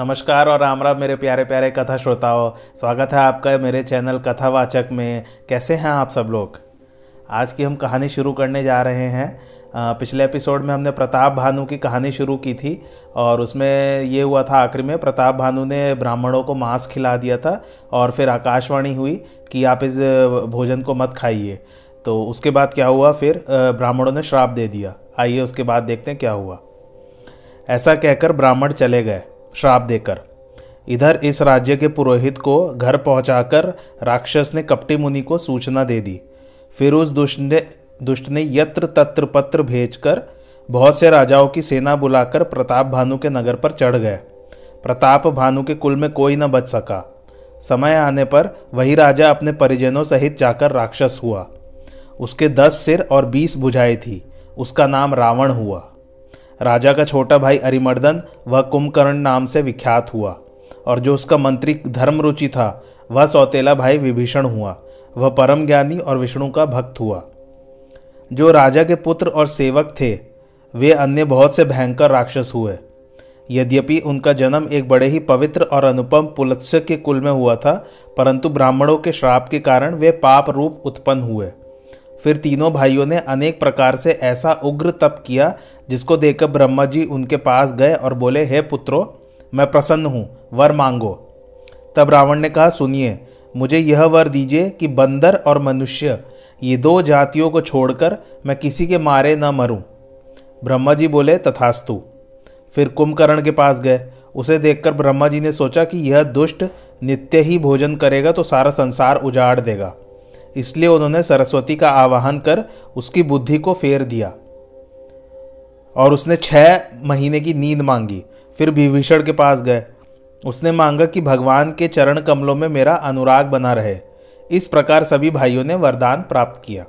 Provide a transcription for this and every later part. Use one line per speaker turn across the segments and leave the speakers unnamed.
नमस्कार और राम राम, मेरे प्यारे प्यारे कथा श्रोताओं। स्वागत है आपका मेरे चैनल कथावाचक में। कैसे हैं आप सब लोग? आज की हम कहानी शुरू करने जा रहे हैं। पिछले एपिसोड में हमने प्रताप भानु की कहानी शुरू की थी और उसमें ये हुआ था आखिरी में, प्रताप भानु ने ब्राह्मणों को मांस खिला दिया था और फिर आकाशवाणी हुई कि आप इस भोजन को मत खाइए। तो उसके बाद क्या हुआ? फिर ब्राह्मणों ने श्राप दे दिया। आइए उसके बाद देखते हैं क्या हुआ। ऐसा कहकर ब्राह्मण चले गए। श्राप देकर। इधर इस राज्य के पुरोहित को घर पहुंचाकर राक्षस ने कपटी मुनि को सूचना दे दी। फिर उस दुष्ट ने दुष्ट ने यत्र तत्र पत्र भेजकर बहुत से राजाओं की सेना बुलाकर प्रताप भानु के नगर पर चढ़ गए। प्रताप भानु के कुल में कोई न बच सका। समय आने पर वही राजा अपने परिजनों सहित जाकर राक्षस हुआ। उसके दस सिर और बीस भुजाएँ थी। उसका नाम रावण हुआ। राजा का छोटा भाई अरिमर्दन वह कुंभकर्ण नाम से विख्यात हुआ, और जो उसका मंत्री धर्मरुचि था, वह सौतेला भाई विभीषण हुआ। वह परम ज्ञानी और विष्णु का भक्त हुआ। जो राजा के पुत्र और सेवक थे, वे अन्य बहुत से भयंकर राक्षस हुए। यद्यपि उनका जन्म एक बड़े ही पवित्र और अनुपम पुलत्स्य के कुल में हुआ था, परंतु ब्राह्मणों के श्राप के कारण वे पाप रूप उत्पन्न हुए। फिर तीनों भाइयों ने अनेक प्रकार से ऐसा उग्र तप किया, जिसको देखकर ब्रह्मा जी उनके पास गए और बोले, हे पुत्रो, मैं प्रसन्न हूँ, वर मांगो। तब रावण ने कहा, सुनिए, मुझे यह वर दीजिए कि बंदर और मनुष्य, ये दो जातियों को छोड़कर मैं किसी के मारे न मरूं। ब्रह्मा जी बोले, तथास्तु। फिर कुंभकर्ण के पास गए। उसे देखकर ब्रह्मा जी ने सोचा कि यह दुष्ट नित्य ही भोजन करेगा तो सारा संसार उजाड़ देगा। इसलिए उन्होंने सरस्वती का आवाहन कर उसकी बुद्धि को फेर दिया। और उसने छह महीने की नींद मांगी, फिर विभीषण के पास गए। उसने मांगा कि भगवान के चरण कमलों में मेरा अनुराग बना रहे। इस प्रकार सभी भाइयों ने वरदान प्राप्त किया।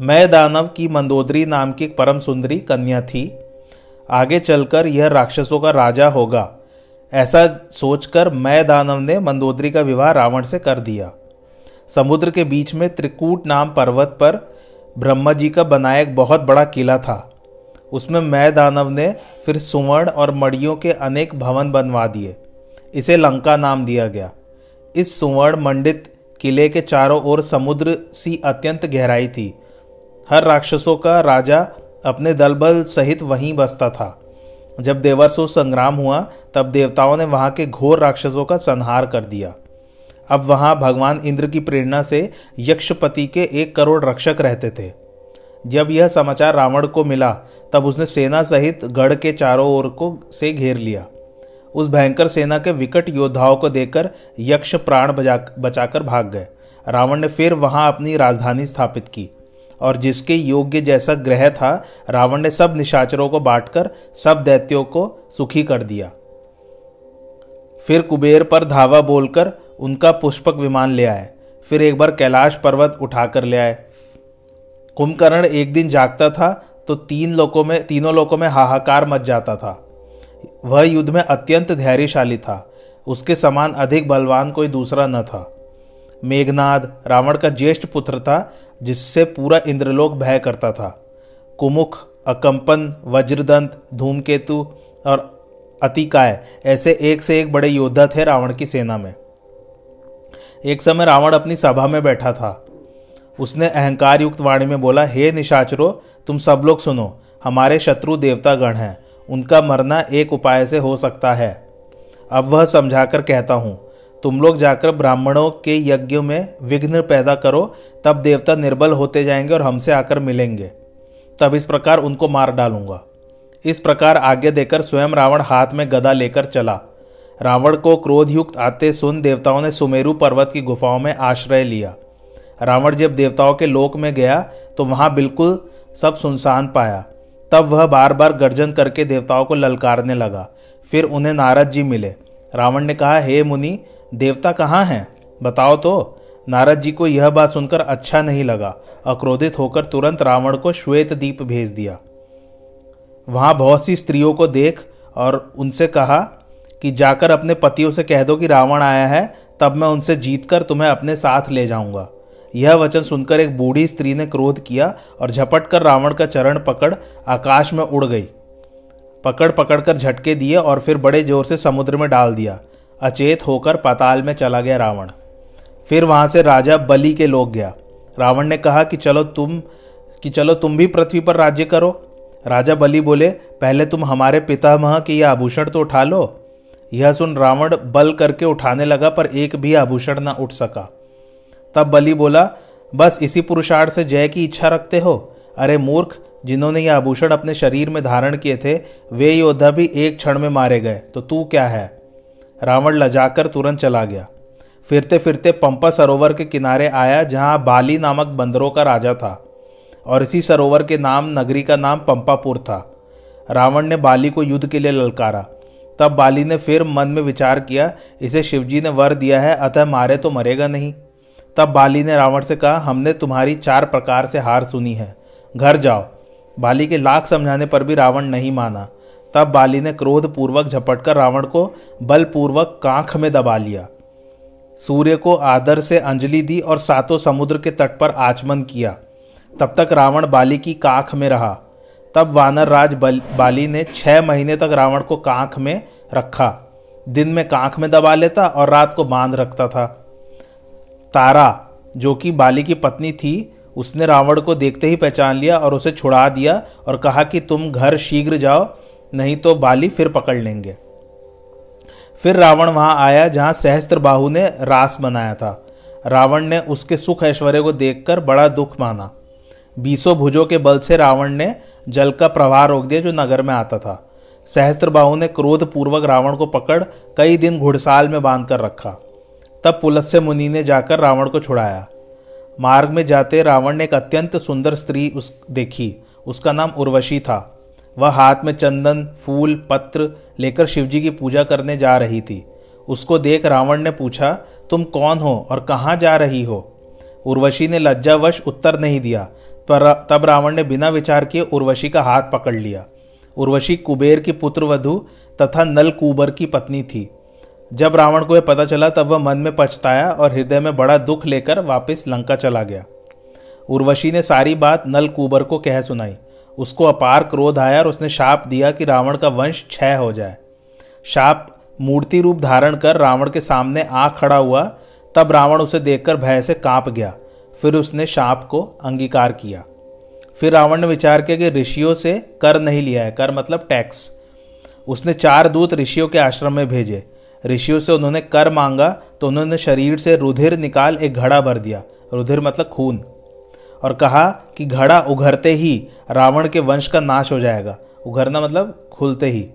मैं दानव की मंदोदरी नाम की परम सुंदरी कन्या थी। आगे चलकर यह राक्षसों का राजा होगा। ऐसा सोचकर मैं दानव ने मंदोदरी का विवाह रावण से कर दिया। समुद्र के बीच में त्रिकूट नाम पर्वत पर ब्रह्मा जी का बनाया एक बहुत बड़ा किला था। उसमें मैं दानव ने फिर सुवर्ण और मड़ियों के अनेक भवन बनवा दिए। इसे लंका नाम दिया गया। इस सुवर्ण मंडित किले के चारों ओर समुद्र सी अत्यंत गहराई थी। हर राक्षसों का राजा अपने दलबल सहित वहीं बसता था। जब देवरसु संग्राम हुआ, तब देवताओं ने वहाँ के घोर राक्षसों का संहार कर दिया। अब वहाँ भगवान इंद्र की प्रेरणा से यक्षपति के एक करोड़ रक्षक रहते थे। जब यह समाचार रावण को मिला, तब उसने सेना सहित गढ़ के चारों ओर को से घेर लिया। उस भयंकर सेना के विकट योद्धाओं को देखकर यक्ष प्राण बजा, बचाकर भाग गए। रावण ने फिर वहाँ अपनी राजधानी स्थापित की और जिसके योग्य जैसा ग्रह था, रावण ने सब निशाचरों को बांटकर, सब दैत्यों को सुखी कर दिया। फिर कुबेर पर धावा बोलकर उनका पुष्पक विमान ले आए, फिर एक बार कैलाश पर्वत उठाकर ले आए। कुंभकर्ण एक दिन जागता था तो तीन लोकों में, तीनों लोकों में हाहाकार मच जाता था। वह युद्ध में अत्यंत धैर्यशाली था, उसके समान अधिक बलवान कोई दूसरा न था। मेघनाद, रावण का ज्येष्ठ पुत्र था, जिससे पूरा इंद्रलोक भय करता था। कुमुख, अकंपन, वज्रदंत, धूमकेतु और अतिकाय, ऐसे एक से एक बड़े योद्धा थे रावण की सेना में। एक समय रावण अपनी सभा में बैठा था। उसने अहंकार युक्त वाणी में बोला, हे निशाचरो, तुम सब लोग सुनो, हमारे शत्रु देवता गण हैं, उनका मरना एक उपाय से हो सकता है। अब वह समझाकर कहता हूँ, तुम लोग जाकर ब्राह्मणों के यज्ञों में विघ्न पैदा करो, तब देवता निर्बल होते जाएँगे और हमसे आकर मिलेंगे। तब इस प्रकार उनको मार डालूँगा। इस प्रकार आज्ञा देकर स्वयं रावण हाथ में गदा लेकर चला। रावण को क्रोधयुक्त आते सुन देवताओं ने सुमेरु पर्वत की गुफाओं में आश्रय लिया। रावण जब देवताओं के लोक में गया तो वहाँ बिल्कुल सब सुनसान पाया। तब वह बार बार गर्जन करके देवताओं को ललकारने लगा। फिर उन्हें नारद जी मिले। रावण ने कहा, हे मुनि, देवता कहाँ हैं? बताओ तो। नारद जी को यह बात सुनकर अच्छा नहीं लगा। अक्रोधित होकर तुरंत रावण को श्वेत दीप भेज दिया। वहाँ बहुत सी स्त्रियों को देख और उनसे कहा कि जाकर अपने पतियों से कह दो कि रावण आया है, तब मैं उनसे जीत कर तुम्हें अपने साथ ले जाऊँगा। यह वचन सुनकर एक बूढ़ी स्त्री ने क्रोध किया और झपट कर रावण का चरण पकड़ आकाश में उड़ गई। पकड़ पकड़ कर झटके दिए और फिर बड़े ज़ोर से समुद्र में डाल दिया। अचेत होकर पाताल में चला गया रावण। फिर वहाँ से राजा बलि के लोग गया। रावण ने कहा कि चलो तुम, कि चलो तुम भी पृथ्वी पर राज्य करो। राजा बलि बोले, पहले तुम हमारे पितामह के यह आभूषण तो उठा लो यह सुन रावण बल करके उठाने लगा, पर एक भी आभूषण न उठ सका। तब बलि बोला, बस इसी पुरुषार्थ से जय की इच्छा रखते हो? अरे मूर्ख, जिन्होंने यह आभूषण अपने शरीर में धारण किए थे, वे योद्धा भी एक क्षण में मारे गए। तो तू क्या है? रावण लजाकर तुरंत चला गया। फिरते फिरते पंपा सरोवर के किनारे आया, जहाँ बाली नामक बंदरों का राजा था, और इसी सरोवर के नाम, नगरी का नाम पंपापुर था। रावण ने बाली को युद्ध के लिए ललकारा। तब बाली ने फिर मन में विचार किया, इसे शिवजी ने वर दिया है, अतः मारे तो मरेगा नहीं। तब बाली ने रावण से कहा, हमने तुम्हारी चार प्रकार से हार सुनी है। घर जाओ। बाली के लाख समझाने पर भी रावण नहीं माना। तब बाली ने क्रोध पूर्वक झपटकर रावण को बलपूर्वक कांख में दबा लिया। सूर्य को आदर से अंजलि दी और सातों समुद्र के तट पर आचमन किया। तब तक रावण बाली की कांख में रहा। तब वानर राज बाली ने छह महीने तक रावण को कांख में रखा। दिन में कांख में दबा लेता और रात को बाँध रखता था। तारा, जो कि बाली की पत्नी थी, उसने रावण को देखते ही पहचान लिया और उसे छुड़ा दिया और कहा कि तुम घर शीघ्र जाओ, नहीं तो बाली फिर पकड़ लेंगे। फिर रावण वहाँ आया, जहाँ सहस्त्र बाहु ने रास बनाया था। रावण ने उसके सुख ऐश्वर्य को देखकर बड़ा दुख माना। बीसों भुजों के बल से रावण ने जल का प्रवाह रोक दिया जो नगर में आता था। सहस्त्र बाहु ने क्रोध पूर्वक रावण को पकड़ कई दिन घुड़साल में बाँध कर रखा। तब पुलस्य मुनि ने जाकर रावण को छुड़ाया। मार्ग में जाते रावण ने एक अत्यंत सुंदर स्त्री उस देखी। उसका नाम उर्वशी था। वह हाथ में चंदन, फूल, पत्र लेकर शिवजी की पूजा करने जा रही थी। उसको देख रावण ने पूछा, तुम कौन हो और कहाँ जा रही हो? उर्वशी ने लज्जावश उत्तर नहीं दिया। तब रावण ने बिना विचार किए उर्वशी का हाथ पकड़ लिया। उर्वशी कुबेर की पुत्र वधु तथा नल कुबर की पत्नी थी। जब रावण को यह पता चला, तब वह मन में पछताया और हृदय में बड़ा दुख लेकर वापस लंका चला गया। उर्वशी ने सारी बात नल कुबर को कह सुनाई। उसको अपार क्रोध आया और उसने शाप दिया कि रावण का वंश क्षय हो जाए। शाप मूर्ति रूप धारण कर रावण के सामने आ खड़ा हुआ। तब रावण उसे देखकर भय से काँप गया। फिर उसने शाप को अंगीकार किया। फिर रावण ने विचार किया कि ऋषियों से कर नहीं लिया है, कर मतलब टैक्स उसने चार दूत ऋषियों के आश्रम में भेजे। ऋषियों से उन्होंने कर मांगा तो उन्होंने शरीर से रुधिर निकाल एक घड़ा भर दिया। रुधिर मतलब खून। और कहा कि घड़ा उघरते ही रावण के वंश का नाश हो जाएगा। उघरना मतलब खुलते ही।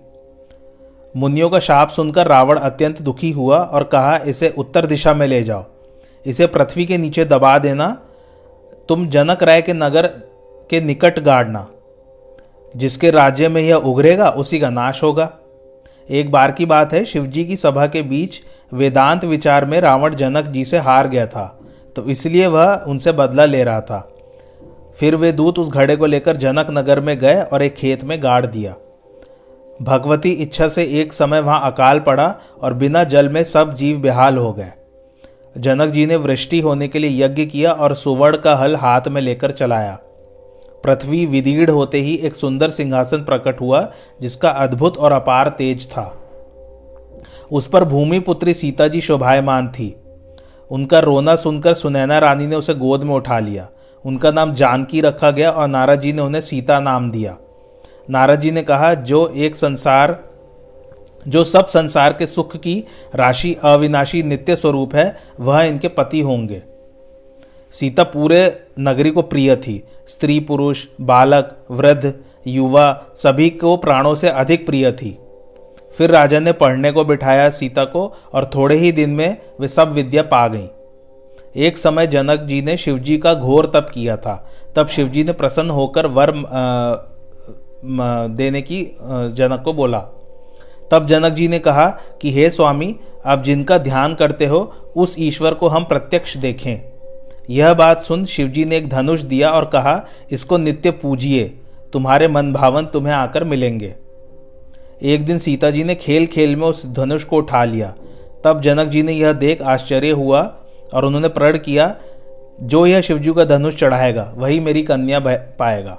मुनियों का शाप सुनकर रावण अत्यंत दुखी हुआ और कहा, इसे उत्तर दिशा में ले जाओ। इसे पृथ्वी के नीचे दबा देना, तुम जनक राय के नगर के निकट गाड़ना, जिसके राज्य में यह उगरेगा उसी का नाश होगा। एक बार की बात है, शिवजी की सभा के बीच वेदांत विचार में रावण जनक जी से हार गया था तो इसलिए वह उनसे बदला ले रहा था। फिर वे दूत उस घड़े को लेकर जनक नगर में गए और एक खेत में गाड़ दिया। भगवती इच्छा से एक समय वहाँ अकाल पड़ा और बिना जल में सब जीव बेहाल हो गए। जनक जी ने वृष्टि होने के लिए यज्ञ किया और सुवर्ण का हल हाथ में लेकर चलाया। पृथ्वी विदीढ़ होते ही एक सुंदर सिंहासन प्रकट हुआ, जिसका अद्भुत और अपार तेज था। उस पर भूमि पुत्री सीता जी शोभायमान थी। उनका रोना सुनकर सुनैना रानी ने उसे गोद में उठा लिया। उनका नाम जानकी रखा गया और नारद जी ने उन्हें सीता नाम दिया। नारद जी ने कहा, जो एक संसार जो सब संसार के सुख की राशि अविनाशी नित्य स्वरूप है, वह इनके पति होंगे। सीता पूरे नगरी को प्रिय थी। स्त्री, पुरुष, बालक, वृद्ध, युवा, सभी को प्राणों से अधिक प्रिय थी। फिर राजा ने पढ़ने को बिठाया सीता को और थोड़े ही दिन में वे सब विद्या पा गईं। एक समय जनक जी ने शिवजी का घोर तप किया था। तब शिवजी ने प्रसन्न होकर वर देने की जनक को बोला तब जनक जी ने कहा कि, हे स्वामी आप जिनका ध्यान करते हो, उस ईश्वर को हम प्रत्यक्ष देखें। यह बात सुन शिवजी ने एक धनुष दिया और कहा, इसको नित्य पूजिए, तुम्हारे मन भावन तुम्हें आकर मिलेंगे। एक दिन सीता जी ने खेल खेल में उस धनुष को उठा लिया। तब जनक जी ने यह देख आश्चर्य हुआ और उन्होंने प्रण किया, जो यह शिवजी का धनुष चढ़ाएगा, वही मेरी कन्या पाएगा।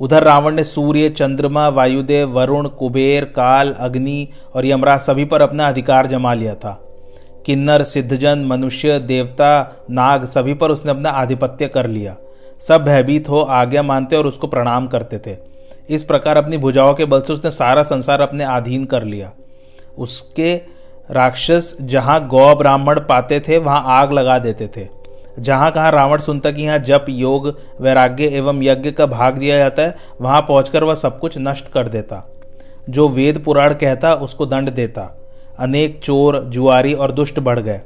उधर रावण ने सूर्य, चंद्रमा, वायुदेव, वरुण, कुबेर, काल, अग्नि और यमराज सभी पर अपना अधिकार जमा लिया था। किन्नर, सिद्धजन, मनुष्य, देवता, नाग सभी पर उसने अपना आधिपत्य कर लिया। सब भयभीत हो आज्ञा मानते और उसको प्रणाम करते थे। इस प्रकार अपनी भुजाओं के बल से उसने सारा संसार अपने अधीन कर लिया। उसके राक्षस जहाँ गौ ब्राह्मण पाते थे, वहाँ आग लगा देते थे। जहाँ कहा रावण सुनता कि यहाँ जप, योग, वैराग्य एवं यज्ञ का भाग दिया जाता है, वहाँ पहुंचकर वह सब कुछ नष्ट कर देता। जो वेद पुराण कहता, उसको दंड देता। अनेक चोर, जुआरी और दुष्ट बढ़ गए।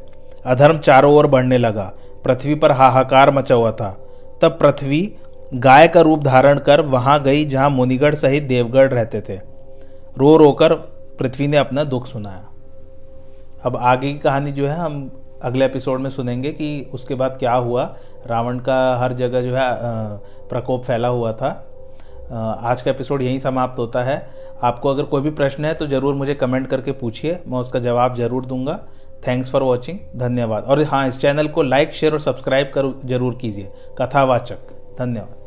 अधर्म चारों ओर बढ़ने लगा। पृथ्वी पर हाहाकार मचा हुआ था। तब पृथ्वी गाय का रूप धारण कर वहाँ गई, जहाँ मुनिगढ़ सहित देवगढ़ रहते थे। रो रोकर पृथ्वी ने अपना दुख सुनाया। अब आगे की कहानी जो है, हम अगले एपिसोड में सुनेंगे कि उसके बाद क्या हुआ। रावण का हर जगह जो है प्रकोप फैला हुआ था। आज का एपिसोड यहीं समाप्त होता है। आपको अगर कोई भी प्रश्न है तो ज़रूर मुझे कमेंट करके पूछिए। मैं उसका जवाब ज़रूर दूँगा। थैंक्स फॉर वॉचिंग धन्यवाद। और हाँ इस चैनल को लाइक शेयर और सब्सक्राइब कर, ज़रूर कीजिए। कथावाचक। धन्यवाद।